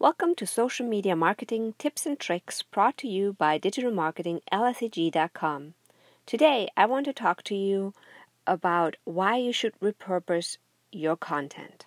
Welcome to Social Media Marketing Tips and Tricks brought to you by digitalmarketinglseg.com. Today, I want to talk to you about why you should repurpose your content.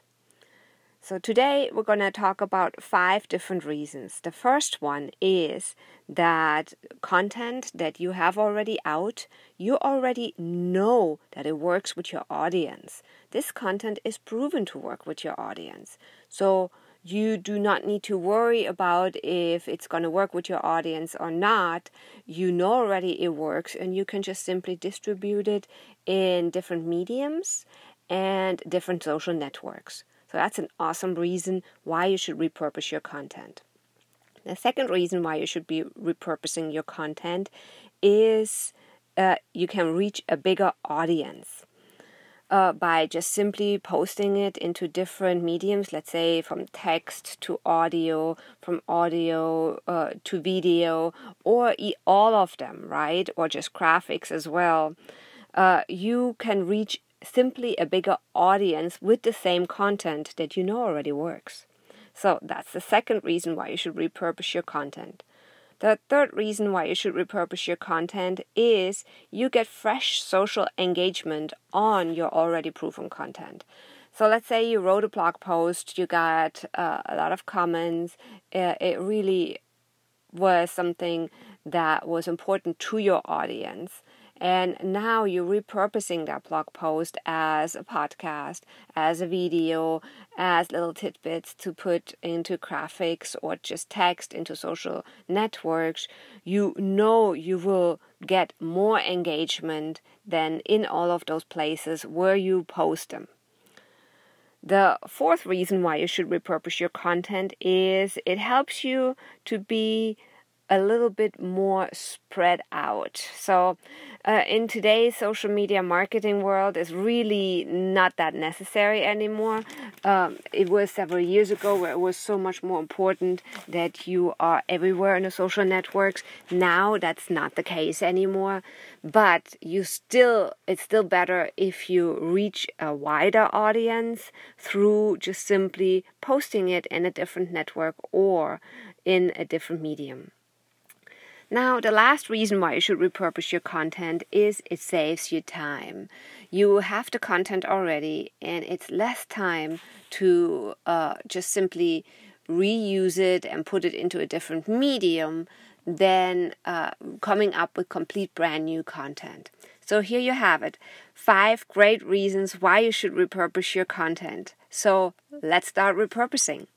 So, today we're going to talk about five different reasons. The first one is that content that you have already out, you already know that it works with your audience. This content is proven to work with your audience. So, you do not need to worry about if it's going to work with your audience or not. You know already it works, and you can just simply distribute it in different mediums and different social networks. So that's an awesome reason why you should repurpose your content. The second reason why you should be repurposing your content is uh, you can reach a bigger audience uh, by just simply posting it into different mediums, let's say from text to audio, from audio uh, to video, or e- all of them, right? Or just graphics as well. Uh, you can reach simply a bigger audience with the same content that you know already works. So that's the second reason why you should repurpose your content. The third reason why you should repurpose your content is you get fresh social engagement on your already proven content. So let's say you wrote a blog post, you got uh, a lot of comments, uh, it really was something that was important to your audience. And now you're repurposing that blog post as a podcast, as a video, as little tidbits to put into graphics or just text into social networks. You know you will get more engagement than in all of those places where you post them. The fourth reason why you should repurpose your content is it helps you to be a little bit more spread out. So, uh, in today's social media marketing world, is really not that necessary anymore. Um, it was several years ago where it was so much more important that you are everywhere in the social networks. Now that's not the case anymore. But you still, it's still better if you reach a wider audience through just simply posting it in a different network or in a different medium. Now, the last reason why you should repurpose your content is it saves you time. You have the content already, and it's less time to uh, just simply reuse it and put it into a different medium than uh, coming up with complete brand new content. So, here you have it five great reasons why you should repurpose your content. So, let's start repurposing.